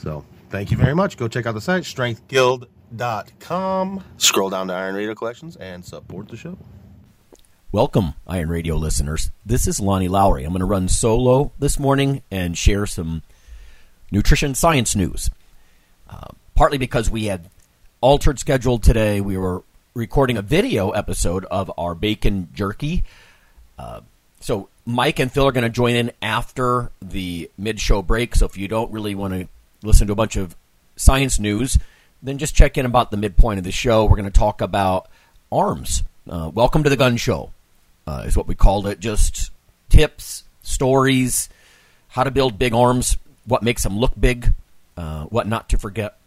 So thank you very much. Go check out the site, strengthguild.com. Scroll down to Iron Radio Collections and support the show. Welcome, Iron Radio listeners. This is Lonnie Lowery. I'm going to run solo this morning and share some nutrition science news. Uh, partly because we had altered schedule today. We were recording a video episode of our bacon jerky. Uh, so Mike and Phil are going to join in after the mid-show break. So if you don't really want to listen to a bunch of science news, then just check in about the midpoint of the show. We're going to talk about arms. Uh, welcome to the gun show, uh, is what we called it. Just tips, stories, how to build big arms, what makes them look big, uh, what not to forget.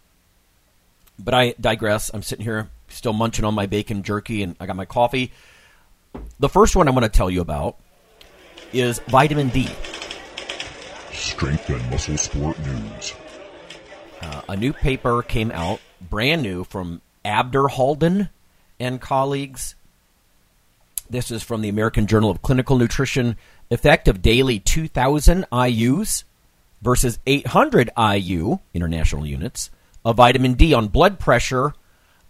But I digress. I'm sitting here still munching on my bacon jerky, and I got my coffee. The first one I'm going to tell you about is vitamin D. Strength and Muscle Sport News. Uh, a new paper came out, brand new, from Abderhalden and colleagues. This is from the American Journal of Clinical Nutrition. Effect of daily 2,000 IUs versus 800 IU, international units, of vitamin D on blood pressure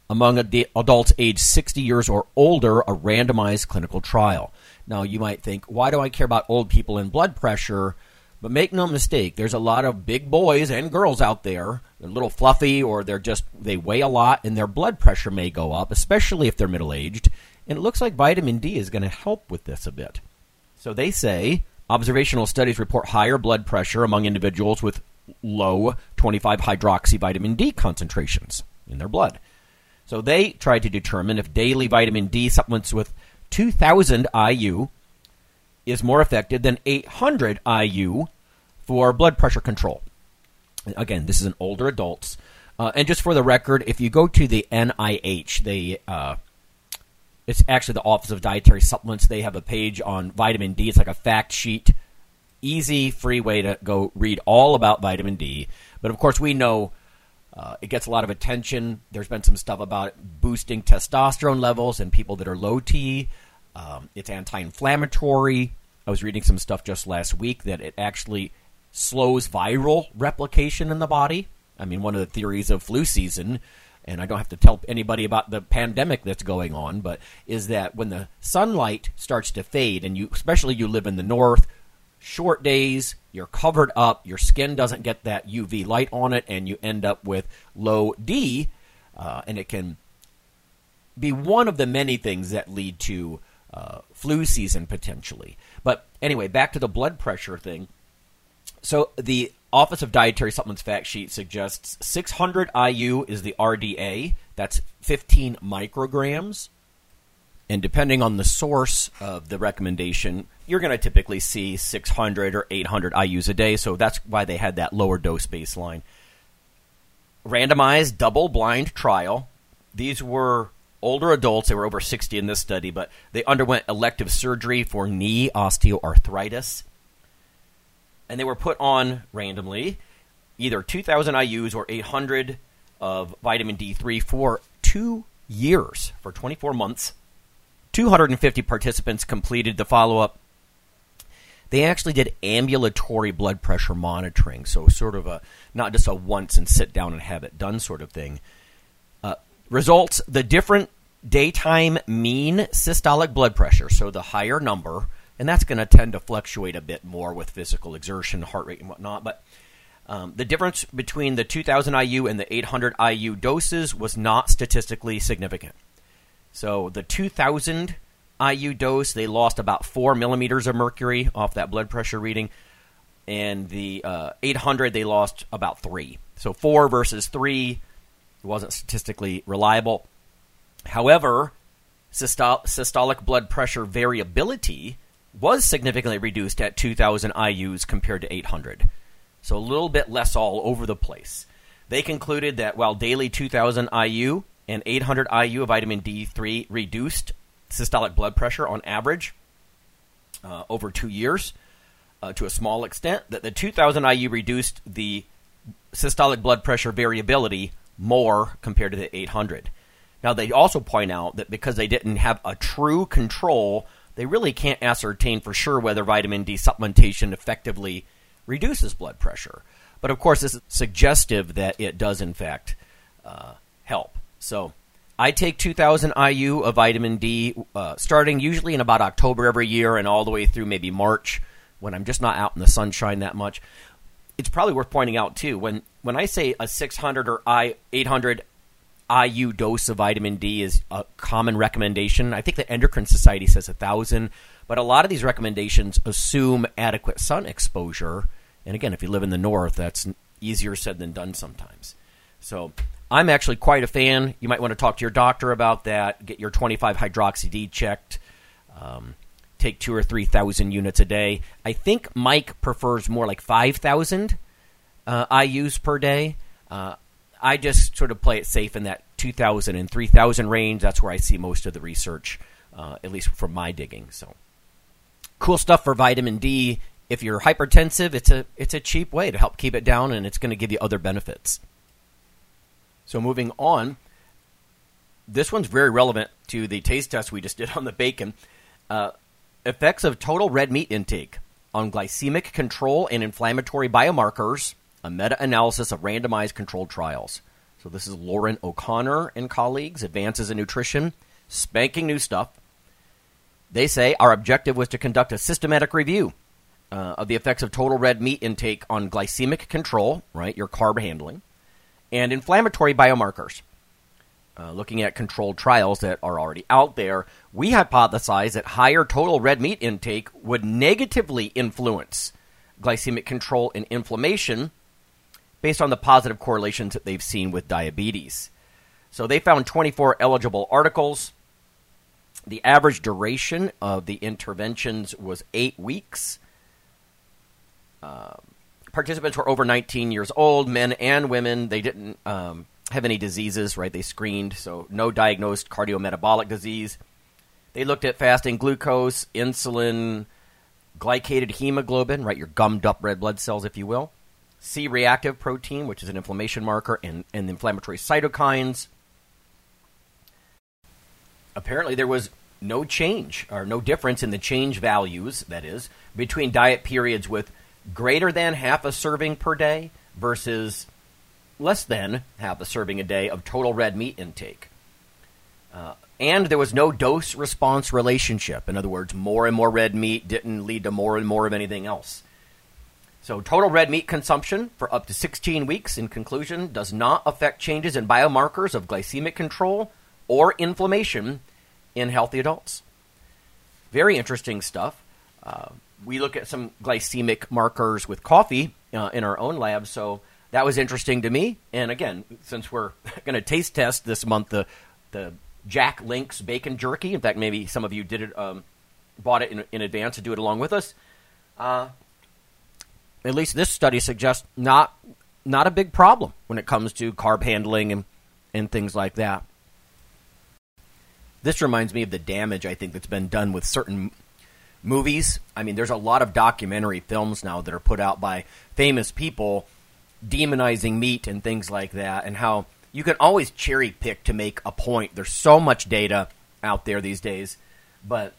among ad- adults aged 60 years or older, a randomized clinical trial. Now, you might think, why do I care about old people and blood pressure? But make no mistake, there's a lot of big boys and girls out there. They're a little fluffy, or they're just they weigh a lot, and their blood pressure may go up, especially if they're middle aged. And it looks like vitamin D is going to help with this a bit. So they say observational studies report higher blood pressure among individuals with low 25 hydroxy vitamin D concentrations in their blood. So they tried to determine if daily vitamin D supplements with 2000 IU is more effective than 800 IU for blood pressure control. Again, this is in older adults. Uh, and just for the record, if you go to the NIH, they uh, it's actually the Office of Dietary Supplements. They have a page on vitamin D. It's like a fact sheet, easy, free way to go read all about vitamin D. But of course, we know uh, it gets a lot of attention. There's been some stuff about it boosting testosterone levels in people that are low T. Um, it's anti-inflammatory. I was reading some stuff just last week that it actually slows viral replication in the body. I mean, one of the theories of flu season, and I don't have to tell anybody about the pandemic that's going on, but is that when the sunlight starts to fade, and you, especially you live in the north, short days, you're covered up, your skin doesn't get that UV light on it, and you end up with low D, uh, and it can be one of the many things that lead to uh, flu season potentially. But anyway, back to the blood pressure thing. So the Office of Dietary Supplements fact sheet suggests 600 IU is the RDA. That's 15 micrograms. And depending on the source of the recommendation, you're going to typically see 600 or 800 IUs a day. So that's why they had that lower dose baseline. Randomized double blind trial. These were older adults. They were over 60 in this study, but they underwent elective surgery for knee osteoarthritis. And they were put on randomly either 2,000 IUs or 800 of vitamin D3 for two years, for 24 months. 250 participants completed the follow up. They actually did ambulatory blood pressure monitoring, so sort of a not just a once and sit down and have it done sort of thing. Uh, results the different daytime mean systolic blood pressure, so the higher number, and that's going to tend to fluctuate a bit more with physical exertion, heart rate, and whatnot. But Um, the difference between the 2000 IU and the 800 IU doses was not statistically significant. So the 2000 IU dose, they lost about four millimeters of mercury off that blood pressure reading, and the uh, 800 they lost about three. So four versus three wasn't statistically reliable. However, systolic blood pressure variability was significantly reduced at 2,000 IUs compared to 800. So a little bit less all over the place. They concluded that while daily 2,000 IU and 800 IU of vitamin D3 reduced systolic blood pressure on average uh, over two years uh, to a small extent, that the 2,000 IU reduced the systolic blood pressure variability more compared to the 800. Now, they also point out that because they didn't have a true control, they really can't ascertain for sure whether vitamin D supplementation effectively reduces blood pressure. But of course, it's suggestive that it does, in fact, uh, help. So, I take 2,000 IU of vitamin D uh, starting usually in about October every year and all the way through maybe March when I'm just not out in the sunshine that much. It's probably worth pointing out, too, when, when I say a 600 or I, 800 IU dose of vitamin D is a common recommendation. I think the Endocrine Society says a thousand, but a lot of these recommendations assume adequate sun exposure. And again, if you live in the north, that's easier said than done sometimes. So I'm actually quite a fan. You might want to talk to your doctor about that. Get your 25 hydroxy D checked. Um, take two or three thousand units a day. I think Mike prefers more like 5,000 uh, IUs per day. Uh, I just sort of play it safe in that 2,000 and 3,000 range. That's where I see most of the research, uh, at least from my digging. So, cool stuff for vitamin D. If you're hypertensive, it's a it's a cheap way to help keep it down, and it's going to give you other benefits. So, moving on, this one's very relevant to the taste test we just did on the bacon. Uh, effects of total red meat intake on glycemic control and inflammatory biomarkers a meta analysis of randomized controlled trials. So, this is Lauren O'Connor and colleagues, Advances in Nutrition, spanking new stuff. They say our objective was to conduct a systematic review uh, of the effects of total red meat intake on glycemic control, right, your carb handling, and inflammatory biomarkers. Uh, looking at controlled trials that are already out there, we hypothesize that higher total red meat intake would negatively influence glycemic control and inflammation based on the positive correlations that they've seen with diabetes. So they found 24 eligible articles. The average duration of the interventions was eight weeks. Uh, participants were over 19 years old, men and women. They didn't um, have any diseases, right? They screened, so no diagnosed cardiometabolic disease. They looked at fasting glucose, insulin, glycated hemoglobin, right? Your gummed up red blood cells, if you will. C reactive protein, which is an inflammation marker, and, and inflammatory cytokines. Apparently, there was no change or no difference in the change values, that is, between diet periods with greater than half a serving per day versus less than half a serving a day of total red meat intake. Uh, and there was no dose response relationship. In other words, more and more red meat didn't lead to more and more of anything else. So, total red meat consumption for up to 16 weeks, in conclusion, does not affect changes in biomarkers of glycemic control or inflammation in healthy adults. Very interesting stuff. Uh, we look at some glycemic markers with coffee uh, in our own lab, so that was interesting to me. And again, since we're going to taste test this month the the Jack Link's bacon jerky, in fact, maybe some of you did it, um, bought it in, in advance to do it along with us. Uh, at least this study suggests not not a big problem when it comes to carb handling and, and things like that. This reminds me of the damage I think that's been done with certain movies. I mean, there's a lot of documentary films now that are put out by famous people demonizing meat and things like that, and how you can always cherry pick to make a point. There's so much data out there these days, but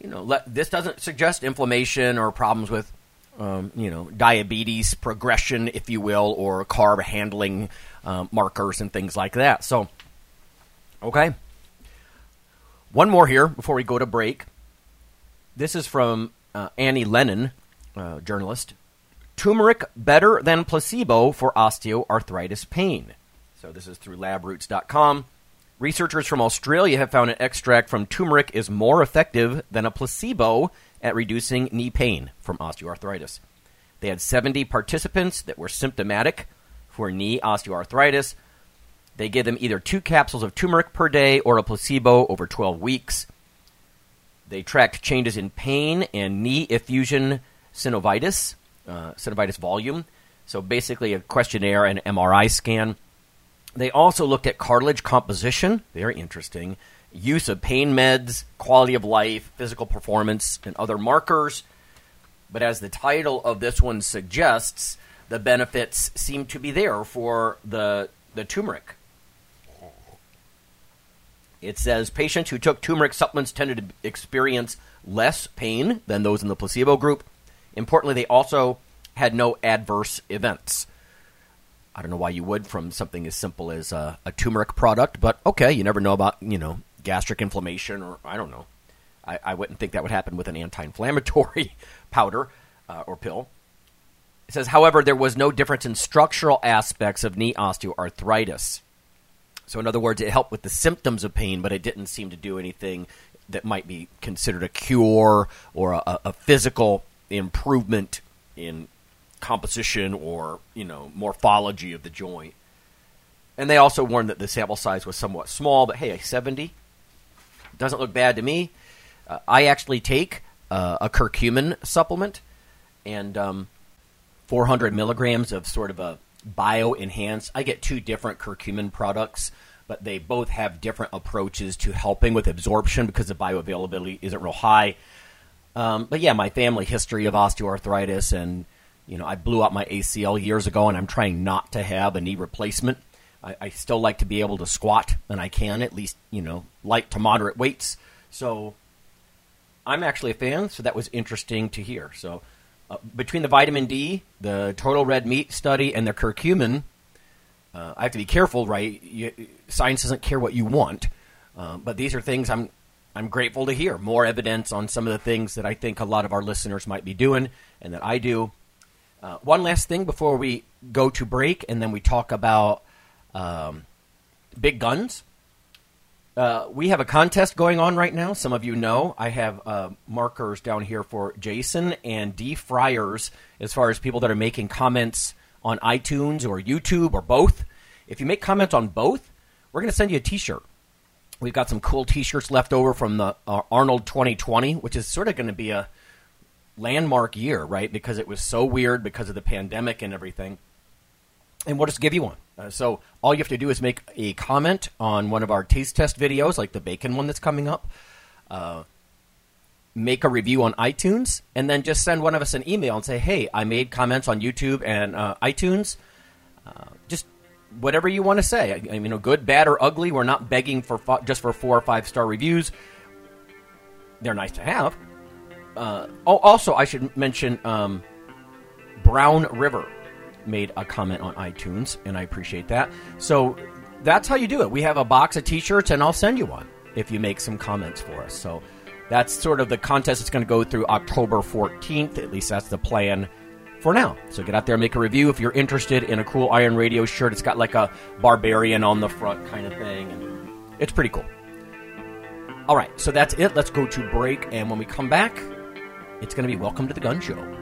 you know, let, this doesn't suggest inflammation or problems with um, you know, diabetes progression, if you will, or carb handling uh, markers and things like that. So, okay. One more here before we go to break. This is from uh, Annie Lennon, uh, journalist. turmeric better than placebo for osteoarthritis pain. So this is through labroots.com. Researchers from Australia have found an extract from turmeric is more effective than a placebo at reducing knee pain from osteoarthritis. They had 70 participants that were symptomatic for knee osteoarthritis. They gave them either two capsules of turmeric per day or a placebo over 12 weeks. They tracked changes in pain and knee effusion synovitis, uh, synovitis volume. So basically, a questionnaire and MRI scan. They also looked at cartilage composition, very interesting, use of pain meds, quality of life, physical performance, and other markers. But as the title of this one suggests, the benefits seem to be there for the, the turmeric. It says patients who took turmeric supplements tended to experience less pain than those in the placebo group. Importantly, they also had no adverse events. I don't know why you would from something as simple as a, a turmeric product, but okay, you never know about you know gastric inflammation or I don't know. I, I wouldn't think that would happen with an anti-inflammatory powder uh, or pill. It says, however, there was no difference in structural aspects of knee osteoarthritis. So, in other words, it helped with the symptoms of pain, but it didn't seem to do anything that might be considered a cure or a, a physical improvement in composition or you know morphology of the joint. And they also warned that the sample size was somewhat small, but hey, a 70 doesn't look bad to me. Uh, I actually take uh, a curcumin supplement and um, 400 milligrams of sort of a bio enhanced. I get two different curcumin products, but they both have different approaches to helping with absorption because the bioavailability isn't real high. Um, but yeah, my family history of osteoarthritis, and you know, I blew out my ACL years ago, and I'm trying not to have a knee replacement. I, I still like to be able to squat, and I can at least, you know, light to moderate weights. So I'm actually a fan. So that was interesting to hear. So uh, between the vitamin D, the total red meat study, and the curcumin, uh, I have to be careful, right? You, science doesn't care what you want, uh, but these are things I'm I'm grateful to hear more evidence on some of the things that I think a lot of our listeners might be doing and that I do. Uh, one last thing before we go to break, and then we talk about um, big guns. Uh, we have a contest going on right now. Some of you know I have uh, markers down here for Jason and D Friars as far as people that are making comments on iTunes or YouTube or both. If you make comments on both, we're going to send you a T-shirt. We've got some cool T-shirts left over from the uh, Arnold 2020, which is sort of going to be a landmark year, right? Because it was so weird because of the pandemic and everything. And we'll just give you one. Uh, so all you have to do is make a comment on one of our taste test videos, like the bacon one that's coming up. Uh, make a review on iTunes, and then just send one of us an email and say, "Hey, I made comments on YouTube and uh, iTunes." Uh, just whatever you want to say. I, I good, bad, or ugly. We're not begging for fo- just for four or five star reviews. They're nice to have. Oh, also, I should mention um, Brown River made a comment on iTunes, and I appreciate that. So that's how you do it. We have a box of T-shirts, and I'll send you one if you make some comments for us. So that's sort of the contest. It's going to go through October 14th. At least that's the plan for now. So get out there and make a review if you're interested in a cool Iron Radio shirt. It's got like a barbarian on the front kind of thing, and it's pretty cool. All right, so that's it. Let's go to break, and when we come back, it's going to be Welcome to the Gun Show.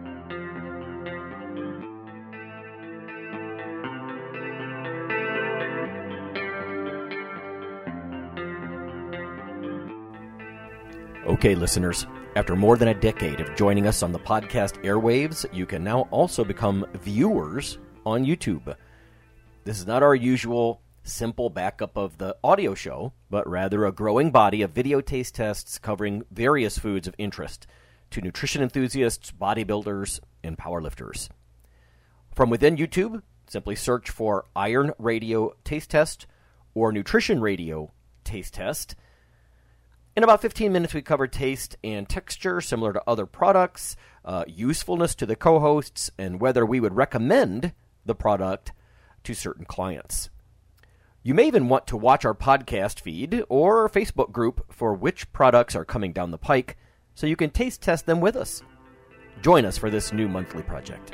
Okay, listeners, after more than a decade of joining us on the podcast airwaves, you can now also become viewers on YouTube. This is not our usual simple backup of the audio show, but rather a growing body of video taste tests covering various foods of interest to nutrition enthusiasts, bodybuilders, and powerlifters. From within YouTube, simply search for Iron Radio Taste Test or Nutrition Radio Taste Test. In about 15 minutes, we cover taste and texture similar to other products, uh, usefulness to the co hosts, and whether we would recommend the product to certain clients. You may even want to watch our podcast feed or Facebook group for which products are coming down the pike so you can taste test them with us. Join us for this new monthly project.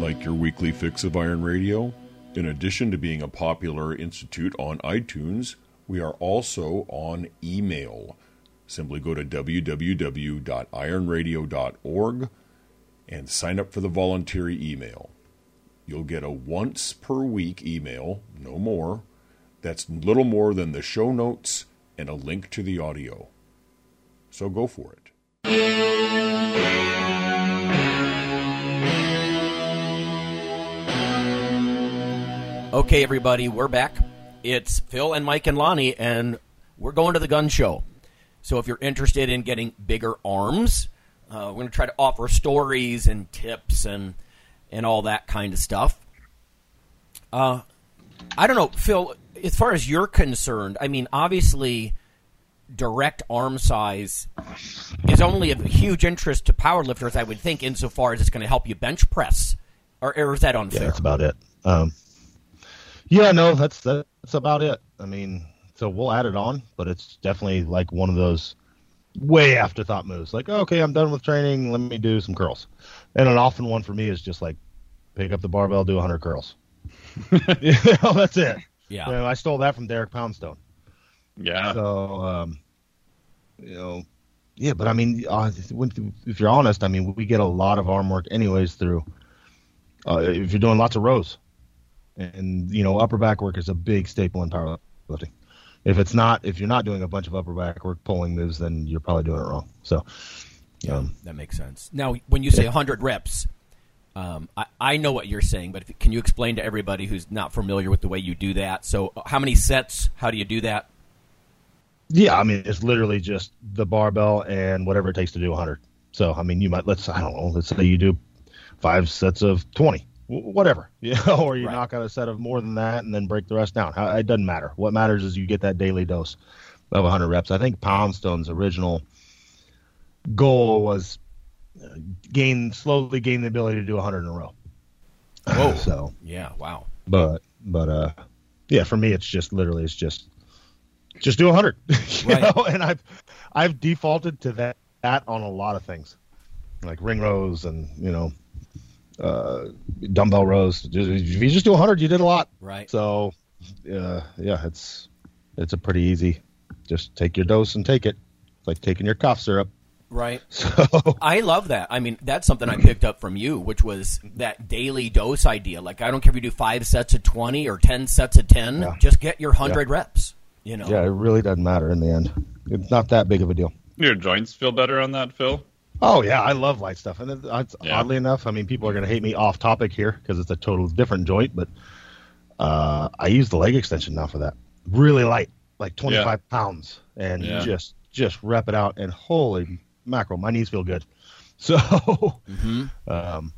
Like your weekly fix of Iron Radio? In addition to being a popular institute on iTunes, we are also on email. Simply go to www.ironradio.org and sign up for the voluntary email. You'll get a once per week email, no more. That's little more than the show notes and a link to the audio. So go for it. Okay, everybody, we're back. It's Phil and Mike and Lonnie, and we're going to the gun show. So if you're interested in getting bigger arms, uh, we're going to try to offer stories and tips and and all that kind of stuff. Uh, I don't know, Phil. As far as you're concerned, I mean, obviously, direct arm size is only of huge interest to powerlifters. I would think, insofar as it's going to help you bench press, or, or is that unfair? Yeah, that's about it. Um, yeah, no, that's that's about it. I mean, so we'll add it on, but it's definitely like one of those way afterthought moves. Like, okay, I'm done with training. Let me do some curls. And an often one for me is just like pick up the barbell, do 100 curls. you know, that's it. Yeah. You know, I stole that from Derek Poundstone. Yeah. So, um, you know, yeah, but I mean, uh, if you're honest, I mean, we get a lot of arm work anyways through. Uh, if you're doing lots of rows, and you know, upper back work is a big staple in powerlifting. If it's not, if you're not doing a bunch of upper back work pulling moves, then you're probably doing it wrong. So, um, That makes sense. Now, when you say 100 reps, um, I, I know what you're saying, but if, can you explain to everybody who's not familiar with the way you do that? So, uh, how many sets? How do you do that? yeah, I mean, it's literally just the barbell and whatever it takes to do 100. So, I mean, you might let's I don't know, let's say you do five sets of 20, whatever, you know, or you Right. knock out a set of more than that and then break the rest down. It doesn't matter. What matters is you get that daily dose of 100 reps. I think Poundstone's original goal was gain slowly gain the ability to do 100 in a row. Whoa. So, Yeah, wow. but but uh, yeah, for me, it's just literally it's just just do 100, you Right. know. And I've I've defaulted to that that on a lot of things, like ring rows and you know uh, dumbbell rows. If you just do 100, you did a lot. Right. So uh, yeah, it's it's a pretty easy. Just take your dose and take it. It's like taking your cough syrup. Right. So I love that. I mean, that's something I picked up from you, which was that daily dose idea. Like, I don't care if you do five sets of 20 or 10 sets of 10, Yeah. just get your 100 reps. You know? yeah, it really doesn't matter in the end. It's not that big of a deal. Your joints feel better on that, Phil? Oh yeah, I love light stuff, and it- it's Yeah. oddly enough, I mean, people are going to hate me off topic here because it's a total different joint, but uh, I use the leg extension now for that. Really light, like twenty five pounds, and Yeah. just just rep it out, and holy mackerel, my knees feel good. So, um,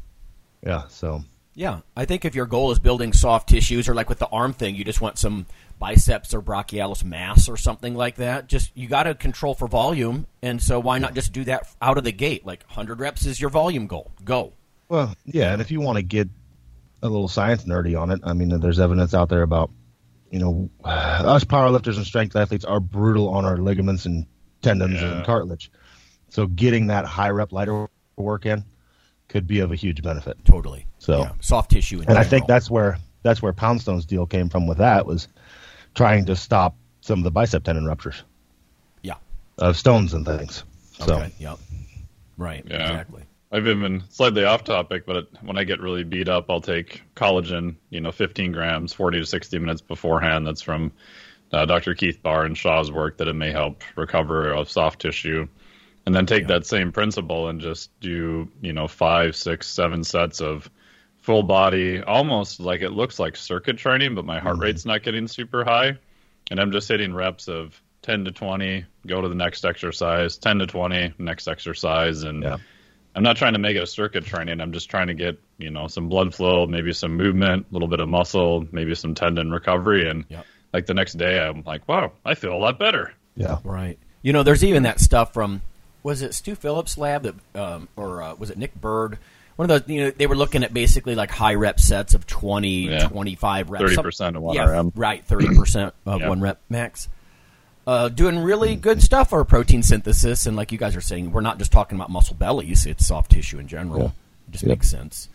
yeah, so Yeah, I think if your goal is building soft tissues, or like with the arm thing, you just want some biceps or brachialis mass or something like that. Just you got to control for volume, and so why not just do that out of the gate? Like 100 reps is your volume goal. Go. Well, yeah, and if you want to get a little science nerdy on it. I mean, there's evidence out there about, you know, us powerlifters and strength athletes are brutal on our ligaments and tendons Yeah. and cartilage. So getting that high rep lighter work in could be of a huge benefit. Totally. So Yeah, soft tissue. In and I think that's where that's where Poundstone's deal came from with that was trying to stop some of the bicep tendon ruptures Yeah. of stones and things. So Okay. Yep. Right. Yeah. Exactly. I've been slightly off topic, but when I get really beat up, I'll take collagen, you know, 15 grams, 40 to 60 minutes beforehand. That's from uh, Dr. Keith Baar and Shaw's work that it may help recover of soft tissue. And then take that same principle and just do, you know, five, six, seven sets of full body, almost like it looks like circuit training, but my heart mm-hmm. rate's not getting super high. And I'm just hitting reps of 10 to 20, go to the next exercise, 10 to 20, next exercise. And Yeah. I'm not trying to make it a circuit training. I'm just trying to get, you know, some blood flow, maybe some movement, a little bit of muscle, maybe some tendon recovery. And Yep. like the next day, I'm like, wow, I feel a lot better. yeah. Right. You know, there's even that stuff from was it Stu Phillips' lab that, um, or uh, was it Nick Burd? One of those. You know, they were looking at basically like high rep sets of 20, Yeah. 25 reps. 30% Some- of one yeah, RM. Right, thirty percent of Yeah. one rep max. Uh, doing really good stuff for protein synthesis, and like you guys are saying, we're not just talking about muscle bellies; it's soft tissue in general. Yeah. It just makes sense.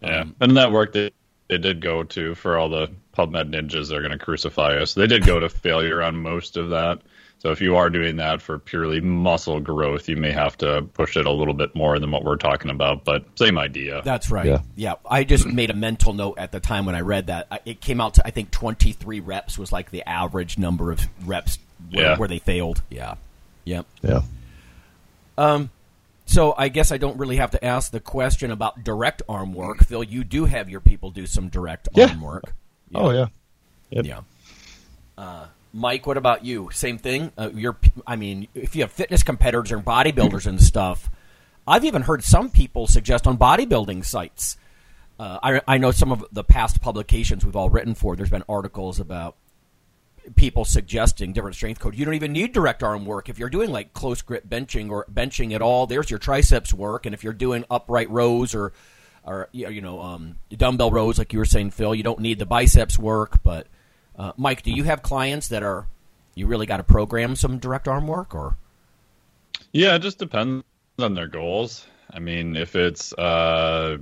Yeah. Um, and that work, they, they did go to, for all the PubMed ninjas that are going to crucify us, they did go to failure on most of that. So if you are doing that for purely muscle growth, you may have to push it a little bit more than what we're talking about, but same idea. That's right. Yeah. Yeah. I just made a mental note at the time when I read that. It came out to I think 23 reps was like the average number of reps where, Yeah. where they failed. Yeah. Yep. Yeah. Um, So I guess I don't really have to ask the question about direct arm work. Phil, you do have your people do some direct Yeah. arm work. Oh yeah. Yep. Yeah. Uh, Mike, what about you? Same thing. Uh, you're, I mean, if you have fitness competitors or bodybuilders and stuff, I've even heard some people suggest on bodybuilding sites. Uh, I, I know some of the past publications we've all written for. There's been articles about people suggesting different strength code. You don't even need direct arm work if you're doing like close grip benching or benching at all. There's your triceps work, and if you're doing upright rows or or you know um, dumbbell rows, like you were saying, Phil, you don't need the biceps work. But uh, Mike, do you have clients that are you really got to program some direct arm work or? Yeah, it just depends on their goals. I mean, if it's uh,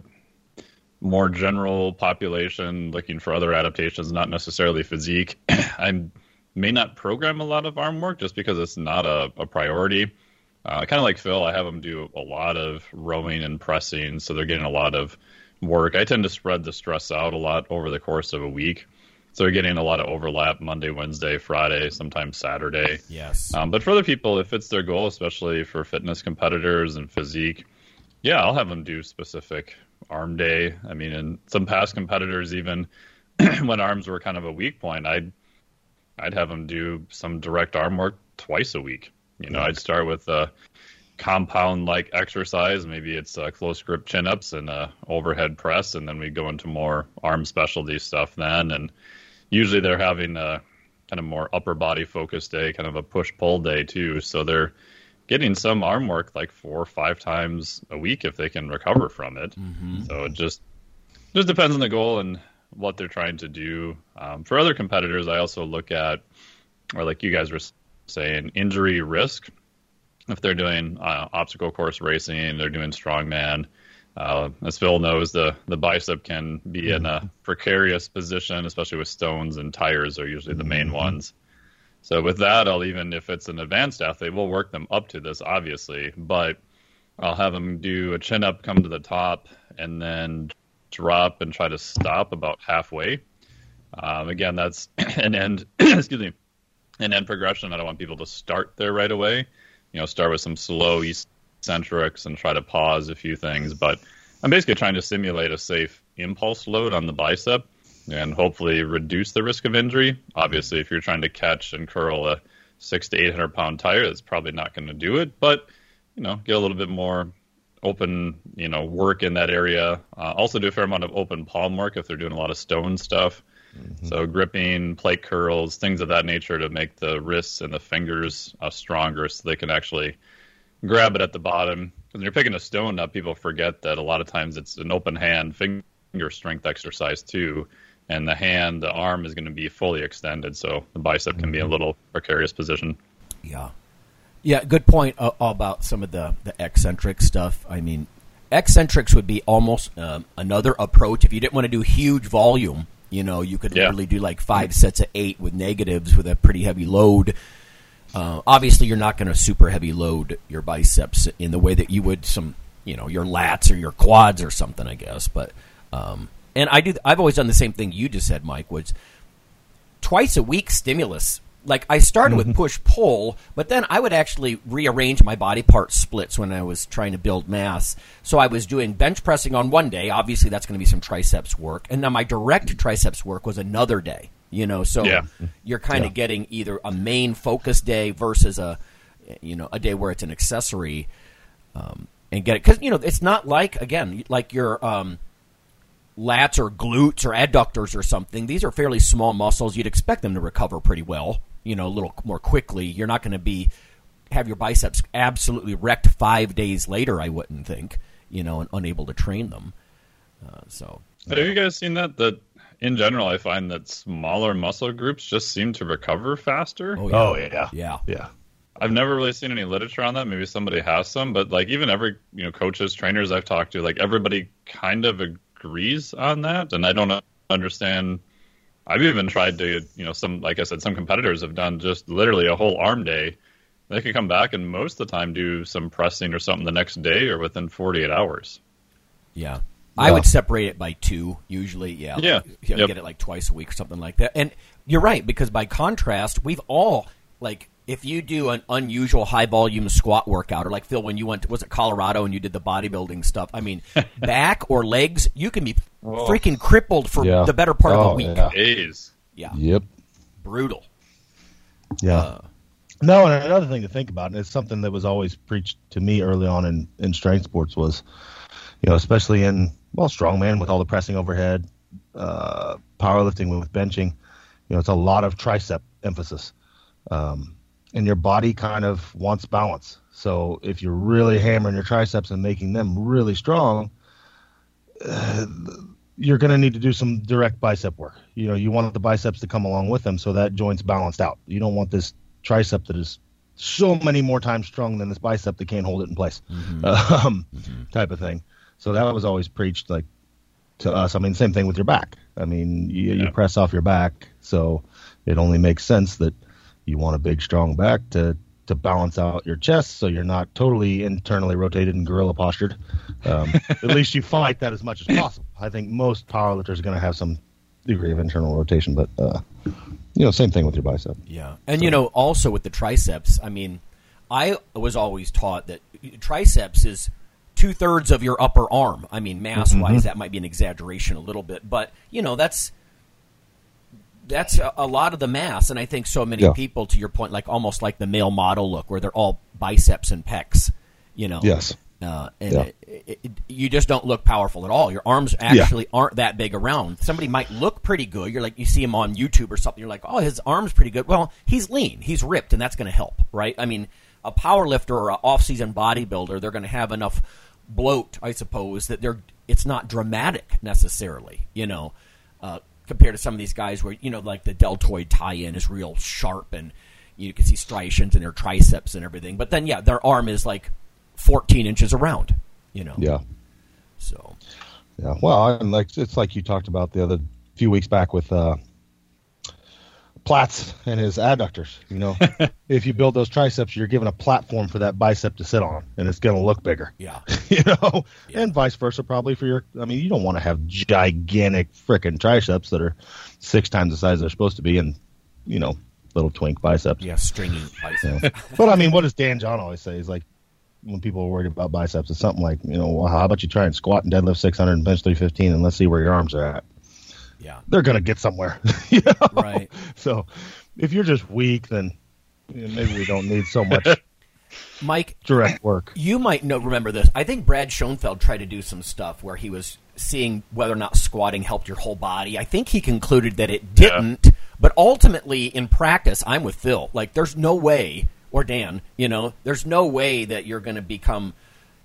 more general population looking for other adaptations, not necessarily physique, I may not program a lot of arm work just because it's not a, a priority. Uh, kind of like Phil, I have them do a lot of rowing and pressing, so they're getting a lot of work. I tend to spread the stress out a lot over the course of a week. So they're getting a lot of overlap Monday, Wednesday, Friday, sometimes Saturday. Yes. Um, but for other people, if it's their goal, especially for fitness competitors and physique, yeah, I'll have them do specific arm day. I mean, in some past competitors, even when arms were kind of a weak point, I'd I'd have them do some direct arm work twice a week. You know, I'd start with a compound like exercise. Maybe it's uh, close grip chin ups and a overhead press, and then we go into more arm specialty stuff then. And usually they're having a kind of more upper body focused day, kind of a push pull day too. So they're getting some arm work like four or five times a week if they can recover from it. So it just just depends on the goal and what they're trying to do. Um, for other competitors, I also look at, or like you guys were saying, injury risk. If they're doing uh, obstacle course racing, they're doing strongman. Uh, as Phil knows, the, the bicep can be in a precarious position, especially with stones and tires are usually the main ones. So with that, I'll even if it's an advanced athlete, we'll work them up to this, obviously, but I'll have them do a chin up, come to the top, and then drop and try to stop about halfway. Um, again, that's an end. excuse me, an end progression. I don't want people to start there right away. You know, start with some slow eccentrics and try to pause a few things. But I'm basically trying to simulate a safe impulse load on the bicep and hopefully reduce the risk of injury. Obviously, if you're trying to catch and curl a six to eight hundred pound tire, that's probably not going to do it. But you know, get a little bit more open, you know, work in that area. Uh, also, do a fair amount of open palm work if they're doing a lot of stone stuff. So gripping, plate curls, things of that nature to make the wrists and the fingers uh, stronger, so they can actually grab it at the bottom. When you're picking a stone up, people forget that a lot of times it's an open hand. Finger strength exercise too. And the hand, the arm is going to be fully extended, so the bicep can be a little precarious position. Yeah, yeah. Good point uh, about some of the the eccentric stuff. I mean, eccentrics would be almost um, another approach if you didn't want to do huge volume. You know, you could Yeah. literally do like five sets of eight with negatives with a pretty heavy load. Uh, obviously, you're not going to super heavy load your biceps in the way that you would some, you know, your lats or your quads or something, I guess. But um, and I do. I've always done the same thing you just said, Mike. Was twice a week stimulus. Like I started with push pull, but then I would actually rearrange my body part splits when I was trying to build mass. So I was doing bench pressing on one day. Obviously, that's going to be some triceps work, and then my direct triceps work was another day. You know, so Yeah. you're kind of getting either a main focus day versus a you know a day where it's an accessory, um, and get it because you know it's not like again like your um, lats or glutes or adductors or something. These are fairly small muscles. You'd expect them to recover pretty well, you know, a little more quickly. You're not going to be have your biceps absolutely wrecked five days later. I wouldn't think, you know, and unable to train them. Uh, so Have you guys seen that? That in general, I find that smaller muscle groups just seem to recover faster. oh yeah, Oh yeah, yeah, yeah. I've never really seen any literature on that. Maybe somebody has some, but like even every you know coaches, trainers I've talked to, like everybody kind of agrees on that, and I don't understand. I've even tried to, you know, some like I said, some competitors have done just literally a whole arm day. They could come back and most of the time do some pressing or something the next day or within 48 hours. yeah. I would separate it by two usually. Yeah, Yeah. Like, you know, Yep. get it like twice a week or something like that. And you're right because by contrast, we've all like if you do an unusual high volume squat workout, or like Phil when you went to, was it Colorado and you did the bodybuilding stuff. I mean, back or legs, you can be freaking crippled for Yeah. the better part of Oh, a week. yeah. Days. Yeah, Yep. brutal. Yeah. Uh, no, and another thing to think about, and it's something that was always preached to me early on in, in strength sports was, you know, especially in well strongman with all the pressing overhead, uh, powerlifting with benching, you know, it's a lot of tricep emphasis, um, and your body kind of wants balance. So if you're really hammering your triceps and making them really strong, uh, you're going to need to do some direct bicep work. You know, you want the biceps to come along with them so that joint's balanced out. You don't want this tricep that is so many more times strong than this bicep that can't hold it in place, um, type of thing. So that was always preached like to us. I mean, same thing with your back. I mean, you, you press off your back, so it only makes sense that you want a big, strong back to to balance out your chest, so you're not totally internally rotated and gorilla postured. Um, at least you fight that as much as possible. I think most powerlifters are going to have some degree of internal rotation, but uh, you know, same thing with your bicep. Yeah, and you know, also with the triceps, I mean, I was always taught that triceps is two thirds of your upper arm. I mean, mass wise, that might be an exaggeration a little bit, but you know, that's that's a, a lot of the mass, and I think so many Yeah. people, to your point, like almost like the male model look, where they're all biceps and pecs. You know, Yes. uh, and Yeah. it, it, it, you just don't look powerful at all. Your arms actually aren't that big around. Somebody might look pretty good. You're like you see him on YouTube or something. You're like, oh, his arms pretty good. Well, he's lean, he's ripped, and that's going to help, right? I mean, a power lifter or an off-season bodybuilder, they're going to have enough bloat, I suppose, that they're it's not dramatic necessarily. You know, uh, compared to some of these guys where you know, like the deltoid tie-in is real sharp and you can see striations in their triceps and everything. But then, yeah, their arm is like 14 inches around. You know, Yeah. so Yeah, well, and like it's like you talked about the other few weeks back with uh, Platz and his adductors. You know, if you build those triceps, you're given a platform for that bicep to sit on, and it's going to look bigger. yeah, You know, and vice versa, probably for your. I mean, you don't want to have gigantic frickin' triceps that are six times the size they're supposed to be, and you know, little twink biceps. yeah, stringy bicep. But I mean, what does Dan John always say? He's like, when people are worried about biceps, it's something like, you know, well, how about you try and squat and deadlift 600 and bench 315 and let's see where your arms are at. Yeah, They're going to get somewhere. you know? Right. So if you're just weak, then maybe we don't need so much Mike, direct work. you might know remember this. I think Brad Schoenfeld tried to do some stuff where he was seeing whether or not squatting helped your whole body. I think he concluded that it didn't, but ultimately in practice, I'm with Phil. Like there's no way or Dan, you know, there's no way that you're going to become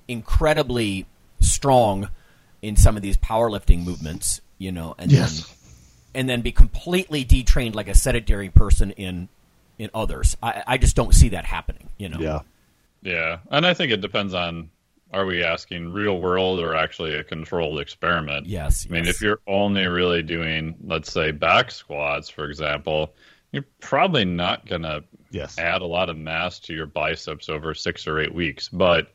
incredibly strong in some of these powerlifting movements, you know, and Yes. then and then be completely detrained like a sedentary person in in others. I, I just don't see that happening. You know. Yeah. Yeah, and I think it depends on are we asking real world or actually a controlled experiment? Yes. I mean, yes. if you're only really doing, let's say, back squats, for example, you're probably not going to Yes. add a lot of mass to your biceps over six or eight weeks. But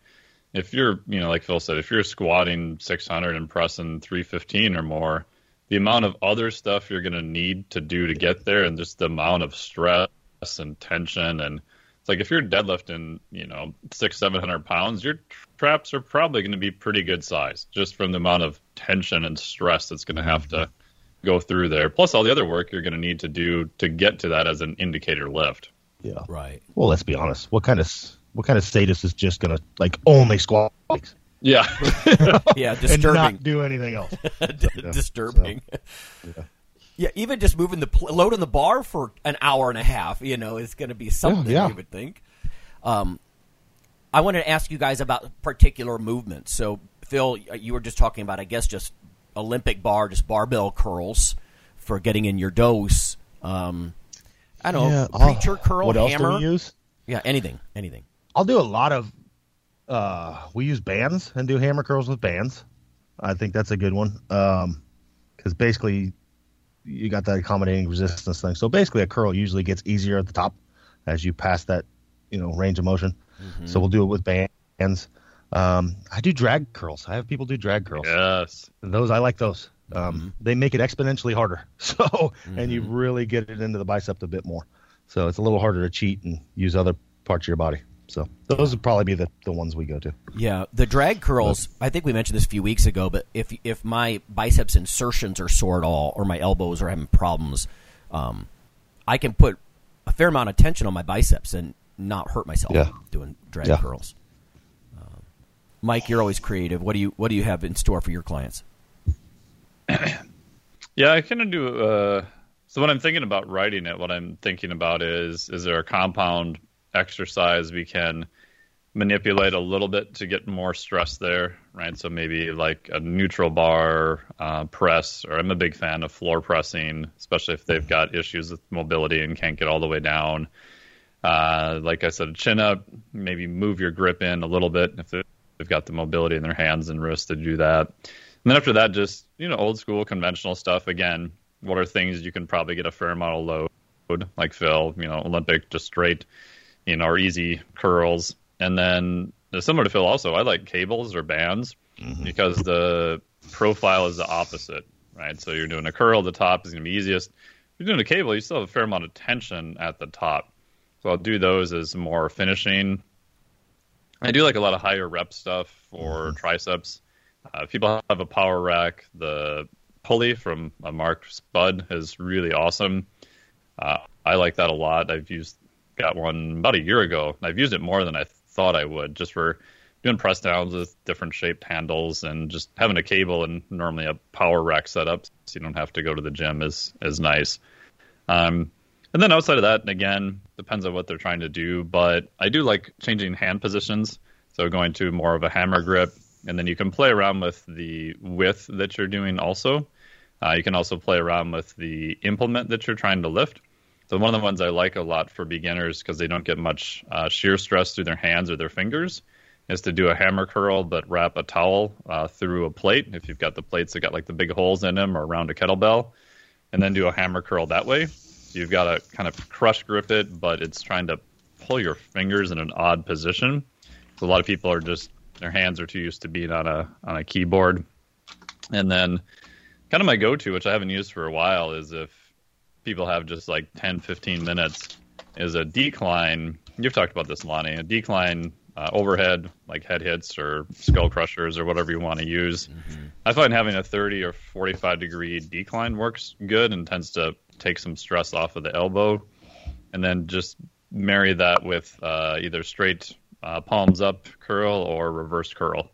if you're, you know, like Phil said, if you're squatting 600 and pressing 315 or more, the amount of other stuff you're going to need to do to get there and just the amount of stress and tension and it's like if you're deadlifting, you know, six, seven hundred pounds, your traps are probably going to be pretty good size, just from the amount of tension and stress that's going to have to mm-hmm. go through there. Plus, all the other work you're going to need to do to get to that as an indicator lift. Yeah. right. Well, let's be honest. What kind of what kind of status is just gonna like only squat legs Yeah, Yeah. and Disturbing. not do anything else? disturbing. yeah. even just moving the pl- loading the bar for an hour and a half, you know, is going to be something yeah. you would think. Um, I wanted to ask you guys about particular movements. So, Phil, you were just talking about, I guess, just Olympic bar, just barbell curls for getting in your dose. Um, I don't know, Yeah, preacher curl, What else do we use? Yeah, anything, anything. I'll do a lot of. Uh, we use bands and do hammer curls with bands. I think that's a good one. Um, because basically, you got that accommodating resistance thing. So basically, a curl usually gets easier at the top as you pass that, you know, range of motion. So we'll do it with bands. Um, I do drag curls. I have people do drag curls. yes. Those I like those. Um, They make it exponentially harder. So and you really get it into the bicep a bit more. So it's a little harder to cheat and use other parts of your body. So those would probably be the, the ones we go to. Yeah, the drag curls. I think we mentioned this a few weeks ago, but if if my biceps insertions are sore at all, or my elbows are having problems, um, I can put a fair amount of tension on my biceps and not hurt myself Yeah. doing drag Yeah. curls. Uh, Mike, you're always creative. What do you what do you have in store for your clients? Yeah, I kind of do. Uh, so when I'm thinking about writing it, what I'm thinking about is: is there a compound exercise we can manipulate a little bit to get more stress there, right? So maybe like a neutral bar uh, press, or I'm a big fan of floor pressing, especially if they've got issues with mobility and can't get all the way down. Uh, like I said, chin up, maybe move your grip in a little bit if they've got the mobility in their hands and wrists to do that. And then after that, just you know, old school conventional stuff. Again, what are things you can probably get a fair amount of load, like Phil, you know, Olympic, just straight, you know, or EZ curls. And then uh, similar to Phil, also I like cables or bands because the profile is the opposite, right? So you're doing a curl, at the top is going to be easiest. If you're doing a cable, you still have a fair amount of tension at the top. So I'll do those as more finishing. I do like a lot of higher rep stuff for triceps. Uh, people have a power rack. The pulley from uh, Mark Spud is really awesome. Uh, I like that a lot. I've used got one about a year ago. I've used it more than I thought I would, just for doing press downs with different shaped handles and just having a cable and normally a power rack setup, so you don't have to go to the gym is is nice. Um, and then outside of that, again, depends on what they're trying to do. But I do like changing hand positions. So going to more of a hammer grip, and then you can play around with the width that you're doing. Also, uh, you can also play around with the implement that you're trying to lift. So one of the ones I like a lot for beginners because they don't get much uh, shear stress through their hands or their fingers is to do a hammer curl, but wrap a towel uh, through a plate. If you've got the plates that got like the big holes in them or around a kettlebell, and then do a hammer curl that way. So you've got to kind of crush grip it, but it's trying to pull your fingers in an odd position. So a lot of people are just their hands are too used to being on a on a keyboard. And then kind of my go-to, which I haven't used for a while, is if people have just like 10, 15 minutes, is a decline. You've talked about this, Lonnie. A decline uh, overhead, like head hits or skull crushers or whatever you want to use. I find having a 30 or 45 degree decline works good and tends to take some stress off of the elbow. And then just marry that with uh, either straight uh, palms up curl or reverse curl.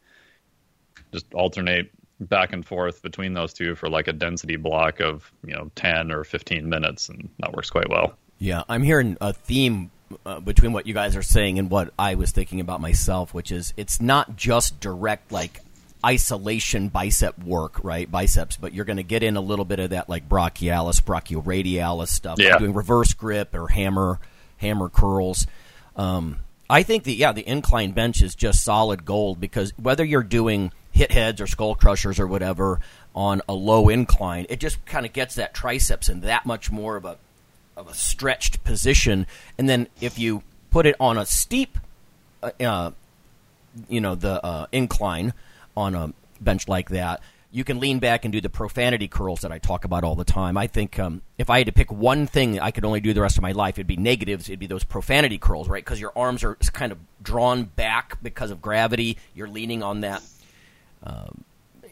Just alternate back and forth between those two for like a density block of you know 10 or 15 minutes, and that works quite well. Yeah, I'm hearing a theme uh, between what you guys are saying and what I was thinking about myself, which is it's not just direct like isolation bicep work, right? Biceps, but you're going to get in a little bit of that like brachialis, brachioradialis stuff, Yeah. like doing reverse grip or hammer hammer curls. Um, I think that yeah, the incline bench is just solid gold because whether you're doing hit heads or skull crushers or whatever on a low incline, it just kind of gets that triceps in that much more of a of a stretched position. And then if you put it on a steep, uh, uh, you know, the uh, incline on a bench like that, you can lean back and do the profanity curls that I talk about all the time. I think um, if I had to pick one thing I could only do the rest of my life, it'd be negatives. It'd be those profanity curls, right? Because your arms are kind of drawn back because of gravity. You're leaning on that um,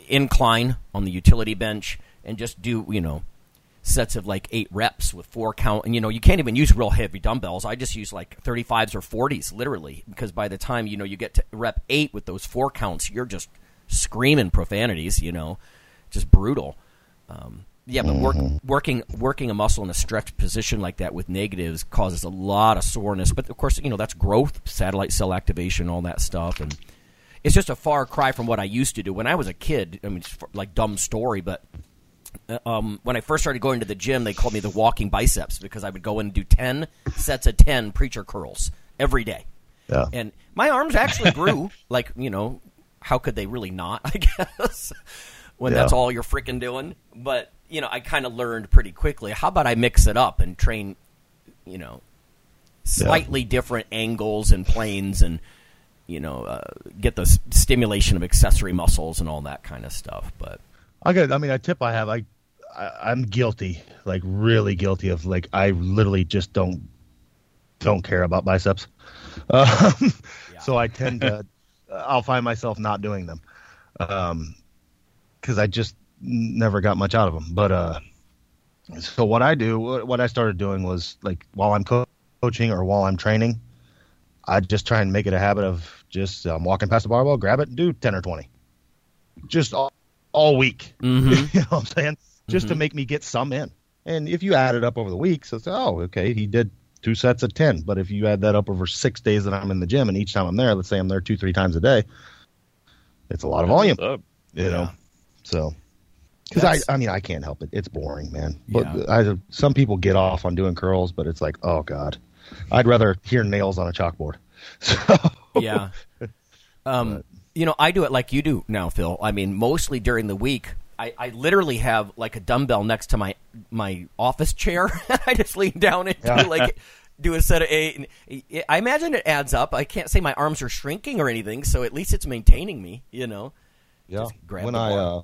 incline on the utility bench and just do, you know, sets of like eight reps with four count. And, you know, you can't even use real heavy dumbbells. I just use like 35s or 40s, literally, because by the time, you know, you get to rep eight with those four counts, you're just screaming profanities, you know, just brutal. Um, yeah, but work, working working a muscle in a stretched position like that with negatives causes a lot of soreness. But of course, you know that's growth, satellite cell activation, all that stuff, and it's just a far cry from what I used to do when I was a kid. I mean, it's like dumb story, but uh, um, when I first started going to the gym, they called me the walking biceps because I would go in and do ten sets of ten preacher curls every day, Yeah. and my arms actually grew. like you know, how could they really not? I guess when Yeah. that's all you're freaking doing. But you know, I kind of learned pretty quickly. How about I mix it up and train, you know, slightly different angles and planes and you know uh, get the s- stimulation of accessory muscles and all that kind of stuff. But I got. I mean, a tip I have. I, I I'm guilty, like really guilty of like I literally just don't don't care about biceps. Um, So I tend to. I'll find myself not doing them, um, because I just never got much out of them. But uh, so what I do, what what I started doing was like while I'm co- coaching or while I'm training, I just try and make it a habit of just um, walking past the barbell, grab it, and do ten or twenty, just all, all week. Mhm. you know what I'm saying? Just to Mhm. make me get some in. And if you add it up over the weeks, it's oh, okay, he did two sets of ten. But if you add that up over six days that I'm in the gym, and each time I'm there, let's say I'm there two, three times a day, it's a lot of volume. You know, so because I, I mean, I can't help it. It's boring, man. But Yeah. I, some people get off on doing curls, but it's like, oh god, I'd rather hear nails on a chalkboard. So yeah. Um, you know, I do it like you do now, Phil. I mean, mostly during the week, I, I literally have like a dumbbell next to my my office chair. I just lean down and Yeah. do like do a set of eight. And I imagine it adds up. I can't say my arms are shrinking or anything, so at least it's maintaining me. You know. Yeah. When I uh,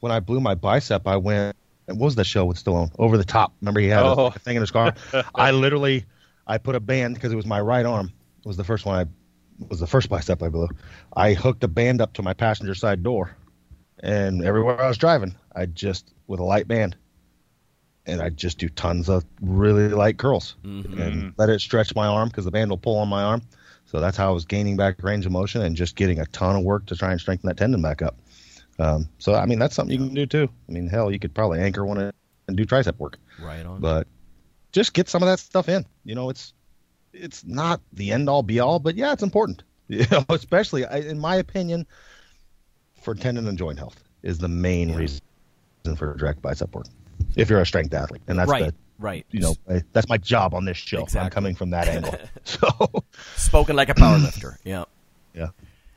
when I blew my bicep, I went. What was that show with Stallone? Over the top. Remember he had a- Oh. a, thing in his car. I literally, I put a band because it was my right arm. It was the first one I was the first bicep I blew. I hooked a band up to my passenger side door, and everywhere I was driving, I just with a light band, and I just do tons of really light curls Mm-hmm. and let it stretch my arm because the band will pull on my arm. So that's how I was gaining back range of motion and just getting a ton of work to try and strengthen that tendon back up. Um, so I mean that's something you can do too. I mean hell, you could probably anchor one and do tricep work, Right on. but just get some of that stuff in. You know, it's it's not the end all be all, but yeah, it's important. You know, especially in my opinion, for tendon and joint health is the main reason for direct bicep work. If you're a strength athlete, and that's right. the right. you know that's my job on this show. I'm coming from that angle. so spoken like a power lifter. Yeah. yeah,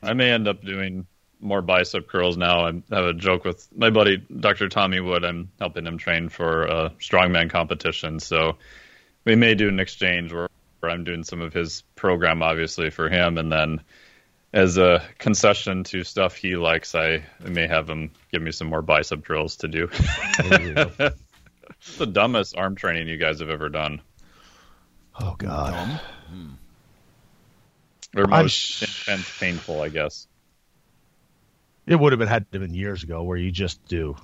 I may end up doing more bicep curls now. I have a joke with my buddy Dr. Tommy Wood. I'm helping him train for a strongman competition, so we may do an exchange where, where I'm doing some of his program, obviously for him, and then as a concession to stuff he likes, I may have him give me some more bicep drills to do. It's the dumbest arm training you guys have ever done, Oh God. or I'm most sh- intense, painful, I guess. It would have been had to have been years ago where you just do,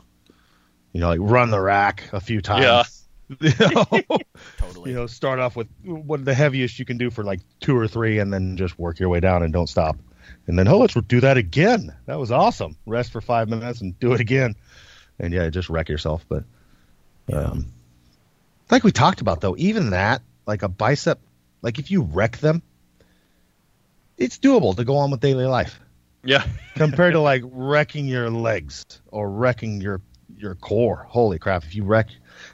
you know, like run the rack a few times. Yeah. You know, Totally. you know, start off with what the heaviest you can do for like two or three, and then just work your way down and don't stop. And then, oh, let's do that again. That was awesome. Rest for five minutes and do it again. And yeah, just wreck yourself. But, um, like we talked about though, even that, like a bicep, like if you wreck them, it's doable to go on with daily life. Yeah. compared to like wrecking your legs or wrecking your your core. Holy crap! If you wreck,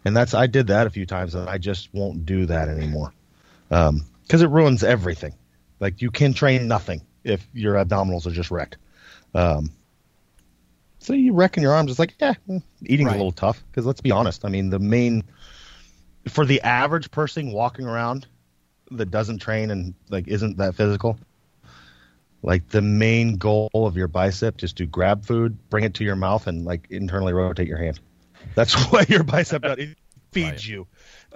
and that's I did that a few times, and I just won't do that anymore because it ruins everything. Like you can train nothing if your abdominals are just wrecked. Um, so you wrecking your arms, it's like yeah, eating's Right. a little tough because let's be honest. I mean, the main for the average person walking around that doesn't train and like isn't that physical, like the main goal of your bicep is to grab food, bring it to your mouth, and like internally rotate your hand. That's what your bicep does. It feeds you.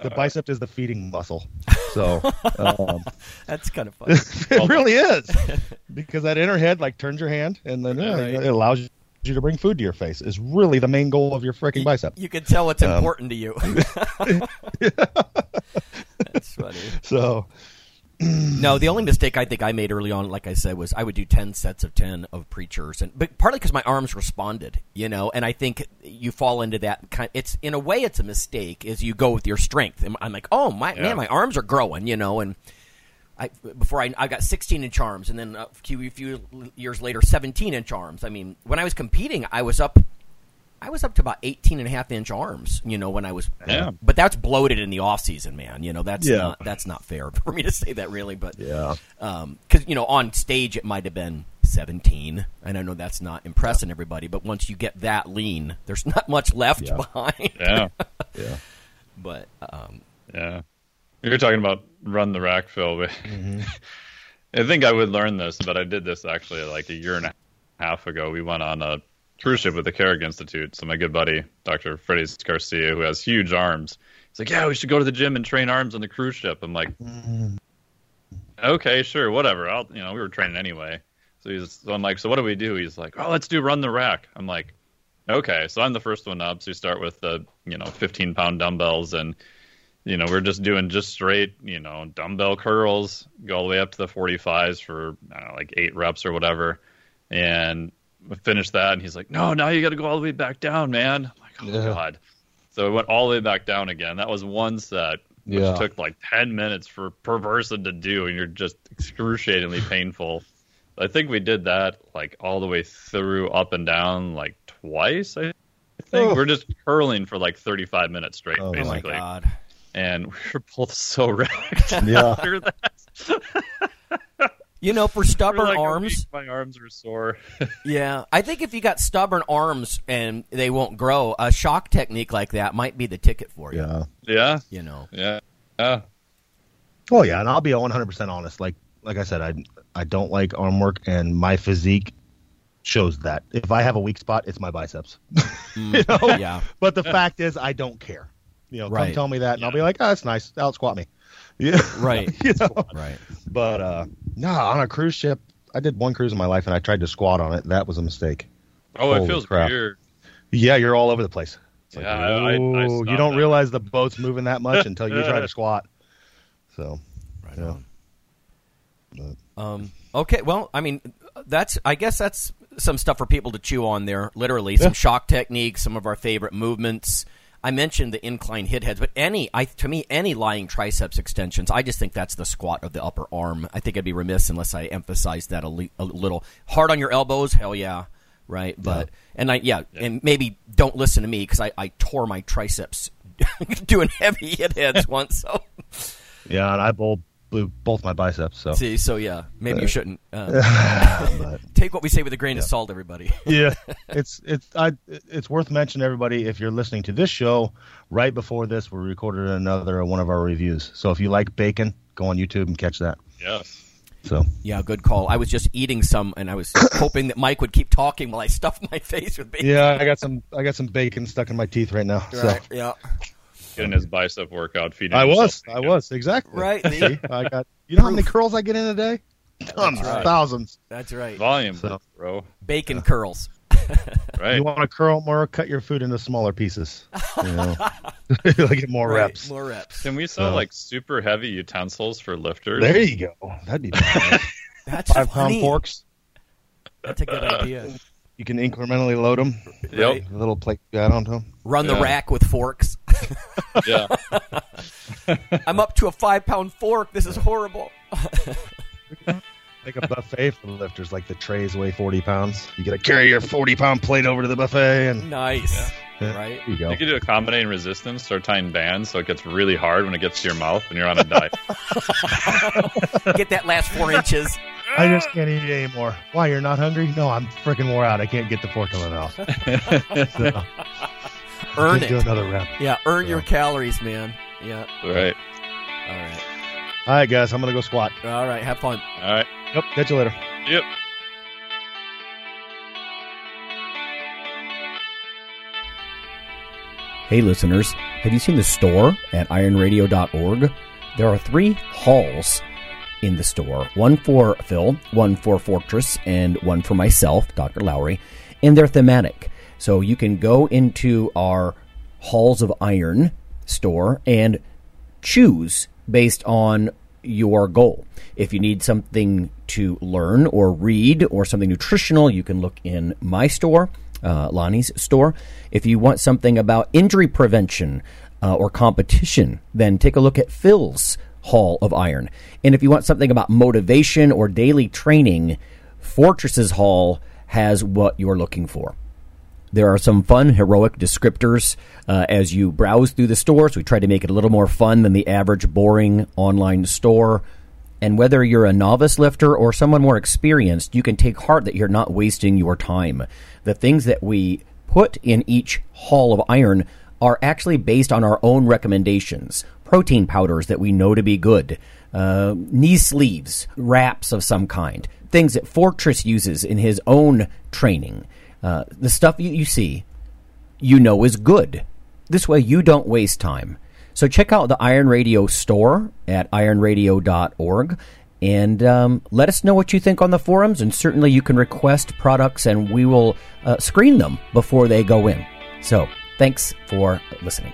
The bicep is the feeding muscle. So um, That's kind of fun. it really is because that inner head like turns your hand and then yeah, Right. it allows you to bring food to your face. Is really the main goal of your freaking bicep. You can tell what's Um, important to you. That's funny. So No, the only mistake I think I made early on, like I said, was I would do ten sets of ten of preachers, and but partly because my arms responded, you know, and I think you fall into that kind. It's in a way, it's a mistake as you go with your strength. And I'm like, oh my Yeah. man, my arms are growing, you know, and I before I I got 16 inch arms, and then a few, few years later, 17 inch arms. I mean, when I was competing, I was up. I was up to about 18 and a half inch arms, you know, when I was, Yeah. but that's bloated in the off season, man. You know, that's Yeah. not, that's not fair for me to say that really, but yeah, Um, because you know on stage it might have been 17 and i know that's not impressing everybody but once you get that lean there's not much left Yeah. behind Yeah. yeah, but um, Yeah. You're talking about run the rack, Phil. but I think I would learn this, but I did this actually like a year and a half ago. We went on a cruise ship with the Carrick Institute. So my good buddy, Dr. Freddie Garcia, who has huge arms, he's like, "Yeah, we should go to the gym and train arms on the cruise ship." I'm like, mm. "Okay, sure, whatever. I'll, you know, we were training anyway." So he's, so I'm like, "So what do we do?" He's like, "Oh, let's do run the rack." I'm like, "Okay." So I'm the first one up. So you start with the, you know, 15 pound dumbbells and you know, we're just doing just straight, you know, dumbbell curls, go all the way up to the 45s for I don't know, like eight reps or whatever. And finished that, and he's like, "No, now you got to go all the way back down, man." I'm like, "Oh Yeah. god!" So it went all the way back down again. That was one set, which Yeah. took like 10 minutes for per person to do, and you're just excruciatingly painful. I think we did that like all the way through, up and down, like twice. I think Oh. we're just curling for like 35 minutes straight, Oh, my oh my basically god and we were both so wrecked Yeah. after that. you know for For stubborn like arms week, my arms were sore. yeah i think if you got stubborn arms and they won't grow a shock technique like that might be the ticket for you yeah. yeah, you know yeah, yeah. Oh yeah, and I'll be 100 percent honest. Like like I said, I I don't like arm work, and my physique shows that. If I have a weak spot, it's my biceps. you know? yeah But the fact is, I don't care. You know, Right. come tell me that, and I'll be like, oh, that's nice. Out squat me. Yeah. right you know? right But uh, nah, on a cruise ship, I did one cruise in my life, and I tried to squat on it. That was a mistake. Oh, it feels crap. weird. Yeah, you're all over the place. It's like, Yeah, I- I- I you don't that. realize the boat's moving that much until you try to squat. So, right yeah. on. Um, okay, well, I mean, that's I guess that's some stuff for people to chew on there. Literally, some Yeah. shock techniques, some of our favorite movements. I mentioned the incline hit heads, but any, I to me, any lying triceps extensions, I just think that's the squat of the upper arm. I think I'd be remiss unless I emphasize that a, le- a little. Hard on your elbows, hell yeah, right? But and I yeah, and maybe don't listen to me because I, I tore my triceps doing heavy hit heads once. So yeah, and I both blew both my biceps. So, see, so yeah, maybe you shouldn't. Uh, but, Take what we say with a grain of salt, everybody. yeah, it's it's I it's worth mentioning everybody if you're listening to this show right before this, we recorded another one of our reviews. So if you like bacon, go on YouTube and catch that. Yes. So Yeah, good call. I was just eating some, and I was hoping that Mike would keep talking while I stuffed my face with bacon. yeah, I got some I got some bacon stuck in my teeth right now. Right. Yeah. Getting his bicep workout, feeding. So I was I was exactly Right. See, I got you know how many curls I get in a day? Tons, right. thousands. That's right. Volume, So- bro. Bacon curls. Right. You want to curl more? Cut your food into smaller pieces. You know, like get more Right, reps. More reps. Can we sell So- like super heavy utensils for lifters? There you go. That'd be bad. That's five pound funny. forks. That's a good idea. You can incrementally load them. Yep. A little plate you add onto them. Run the Yeah. rack with forks. Yeah. I'm up to a five pound fork. This is horrible. like a buffet for the lifters, like the trays weigh 40 pounds. You got to carry your 40 pound plate over to the buffet. and Nice. Yeah. Right? There you go. You could do accommodating resistance, start tying bands so it gets really hard when it gets to your mouth and you're on a diet. Get that last four inches. I just can't eat it anymore. Why? You're not hungry? No, I'm freaking wore out. I can't get the fork in my mouth. so, Earn can't do another round. Yeah, earn Yeah. your calories, man. Yeah. All right. All right. All right, guys, I'm going to go squat. All right. Have fun. All right. Yep, catch you later. Yep. Hey, listeners, have you seen the store at ironradio.org? There are three halls in the store one for Phil, one for Fortress, and one for myself, Dr. Lowery, and they're thematic. So you can go into our Halls of Iron store and choose based on your goal. If you need something to learn or read or something nutritional, you can look in my store, uh, Lonnie's store. If you want something about injury prevention uh, or competition, then take a look at Phil's Hall of Iron. And if you want something about motivation or daily training, Fortress's Hall has what you're looking for. There are some fun, heroic descriptors uh, as you browse through the stores. We try to make it a little more fun than the average boring online store. And whether you're a novice lifter or someone more experienced, you can take heart that you're not wasting your time. The things that we put in each hall of iron are actually based on our own recommendations. Protein powders that we know to be good, uh, knee sleeves, wraps of some kind, things that Fortress uses in his own training. Uh, the stuff you, you see, you know is good. This way, you don't waste time. So check out the Iron Radio store at ironradio.org and um, let us know what you think on the forums. And certainly, you can request products, and we will uh, screen them before they go in. So, thanks for listening.